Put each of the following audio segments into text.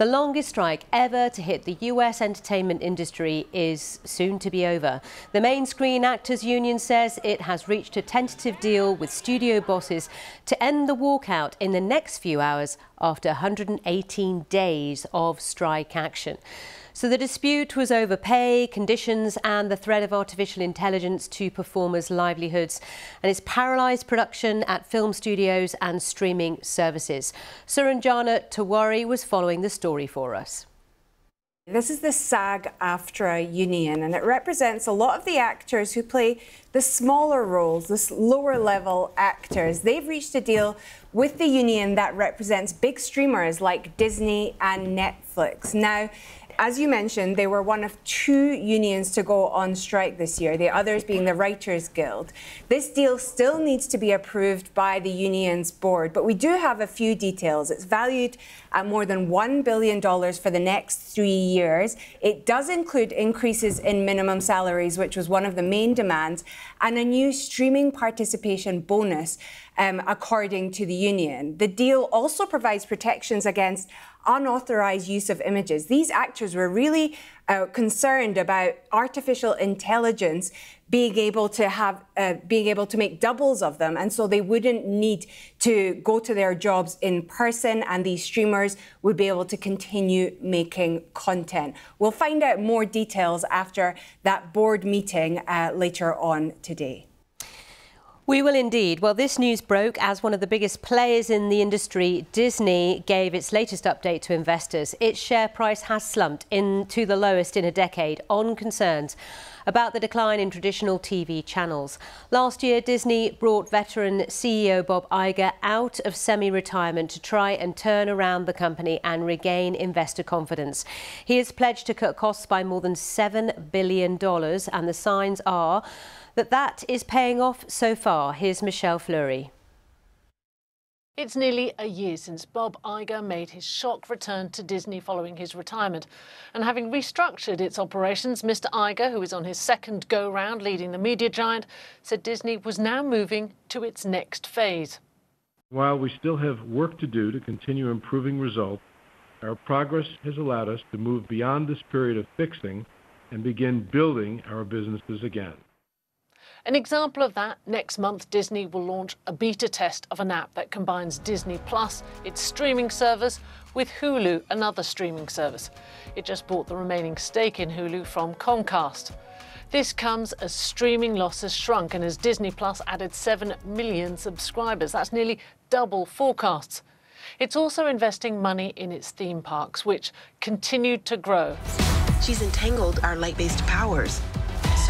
The longest strike ever to hit the US entertainment industry is soon to be over. The main screen actors union says it has reached a tentative deal with studio bosses to end the walkout in the next few hours after 118 days of strike action. So the dispute was over pay, conditions and the threat of artificial intelligence to performers' livelihoods and it's paralysed production at film studios and streaming services. Suranjana Tewari was following the story for us. This is the SAG-AFTRA union, and it represents a lot of the actors who play the smaller roles, the lower level actors. They've reached a deal with the union that represents big streamers like Disney and Netflix. Now, as you mentioned, they were one of two unions to go on strike this year, the others being the Writers Guild. This deal still needs to be approved by the union's board, but we do have a few details. It's valued at more than $1 billion for the next three years. It does include increases in minimum salaries, which was one of the main demands, and a new streaming participation bonus, um, according to the union. The deal also provides protections against unauthorized use of images. These actors were really uh, concerned about artificial intelligence being able to have uh, being able to make doubles of them. And so they wouldn't need to go to their jobs in person and these streamers would be able to continue making content. We'll find out more details after that board meeting uh, later on today we will indeed. Well, this news broke as one of the biggest players in the industry, Disney, gave its latest update to investors. Its share price has slumped into the lowest in a decade on concerns about the decline in traditional TV channels. Last year, Disney brought veteran CEO Bob Iger out of semi-retirement to try and turn around the company and regain investor confidence. He has pledged to cut costs by more than $7 billion, and the signs are that that is paying off so far. Here's Michelle Fleury. It's nearly a year since Bob Iger made his shock return to Disney following his retirement. And having restructured its operations, Mr. Iger, who is on his second go round leading the media giant, said Disney was now moving to its next phase. While we still have work to do to continue improving results, our progress has allowed us to move beyond this period of fixing and begin building our businesses again. An example of that, next month Disney will launch a beta test of an app that combines Disney Plus, its streaming service, with Hulu, another streaming service. It just bought the remaining stake in Hulu from Comcast. This comes as streaming losses shrunk and as Disney Plus added 7 million subscribers. That's nearly double forecasts. It's also investing money in its theme parks, which continued to grow. She's entangled our light-based powers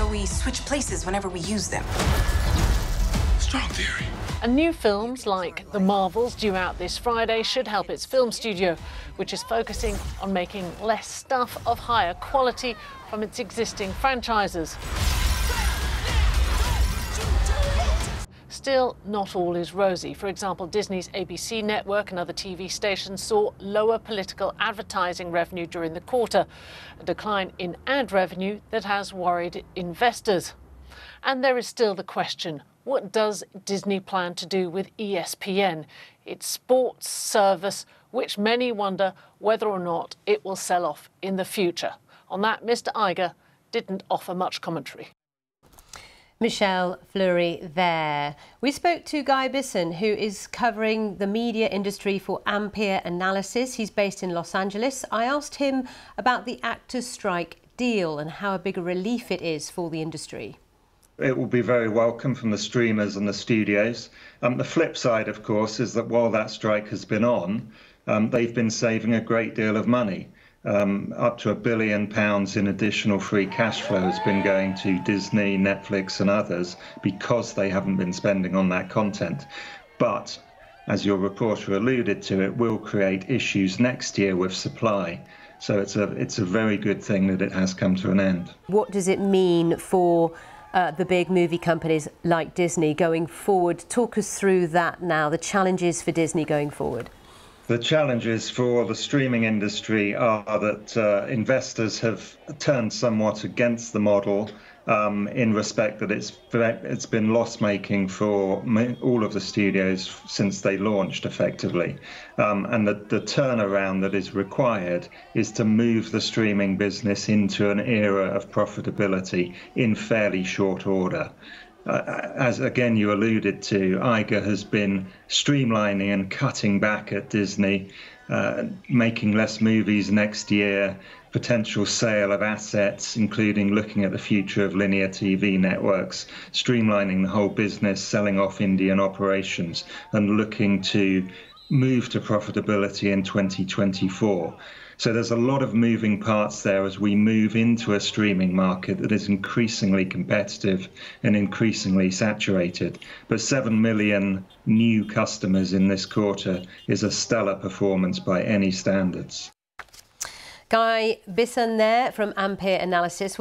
so we switch places whenever we use them. Strong theory. And new films like The Marvels, due out this Friday, should help its film studio, which is focusing on making less stuff of higher quality from its existing franchises. Still, not all is rosy. For example, Disney's ABC network and other TV stations saw lower political advertising revenue during the quarter, a decline in ad revenue that has worried investors. And there is still the question what does Disney plan to do with ESPN, its sports service, which many wonder whether or not it will sell off in the future? On that, Mr. Iger didn't offer much commentary. Michelle Fleury there. We spoke to Guy Bisson, who is covering the media industry for Ampere Analysis. He's based in Los Angeles. I asked him about the actors' strike deal and how big a relief it is for the industry. It will be very welcome from the streamers and the studios. Um, the flip side, of course, is that while that strike has been on, um, they've been saving a great deal of money um, up to a billion pounds in additional free cash flow has been going to Disney, Netflix, and others because they haven't been spending on that content. But as your reporter alluded to, it will create issues next year with supply. So it's a it's a very good thing that it has come to an end. What does it mean for uh, the big movie companies like Disney going forward? Talk us through that now. The challenges for Disney going forward. The challenges for the streaming industry are that uh, investors have turned somewhat against the model um, in respect that it's it's been loss making for all of the studios since they launched effectively, um, and the, the turnaround that is required is to move the streaming business into an era of profitability in fairly short order. Uh, as again you alluded to, Iger has been streamlining and cutting back at Disney, uh, making less movies next year, potential sale of assets, including looking at the future of linear TV networks, streamlining the whole business, selling off Indian operations, and looking to move to profitability in 2024. So there's a lot of moving parts there as we move into a streaming market that is increasingly competitive and increasingly saturated. But 7 million new customers in this quarter is a stellar performance by any standards. Guy Bisson there from Ampere Analysis.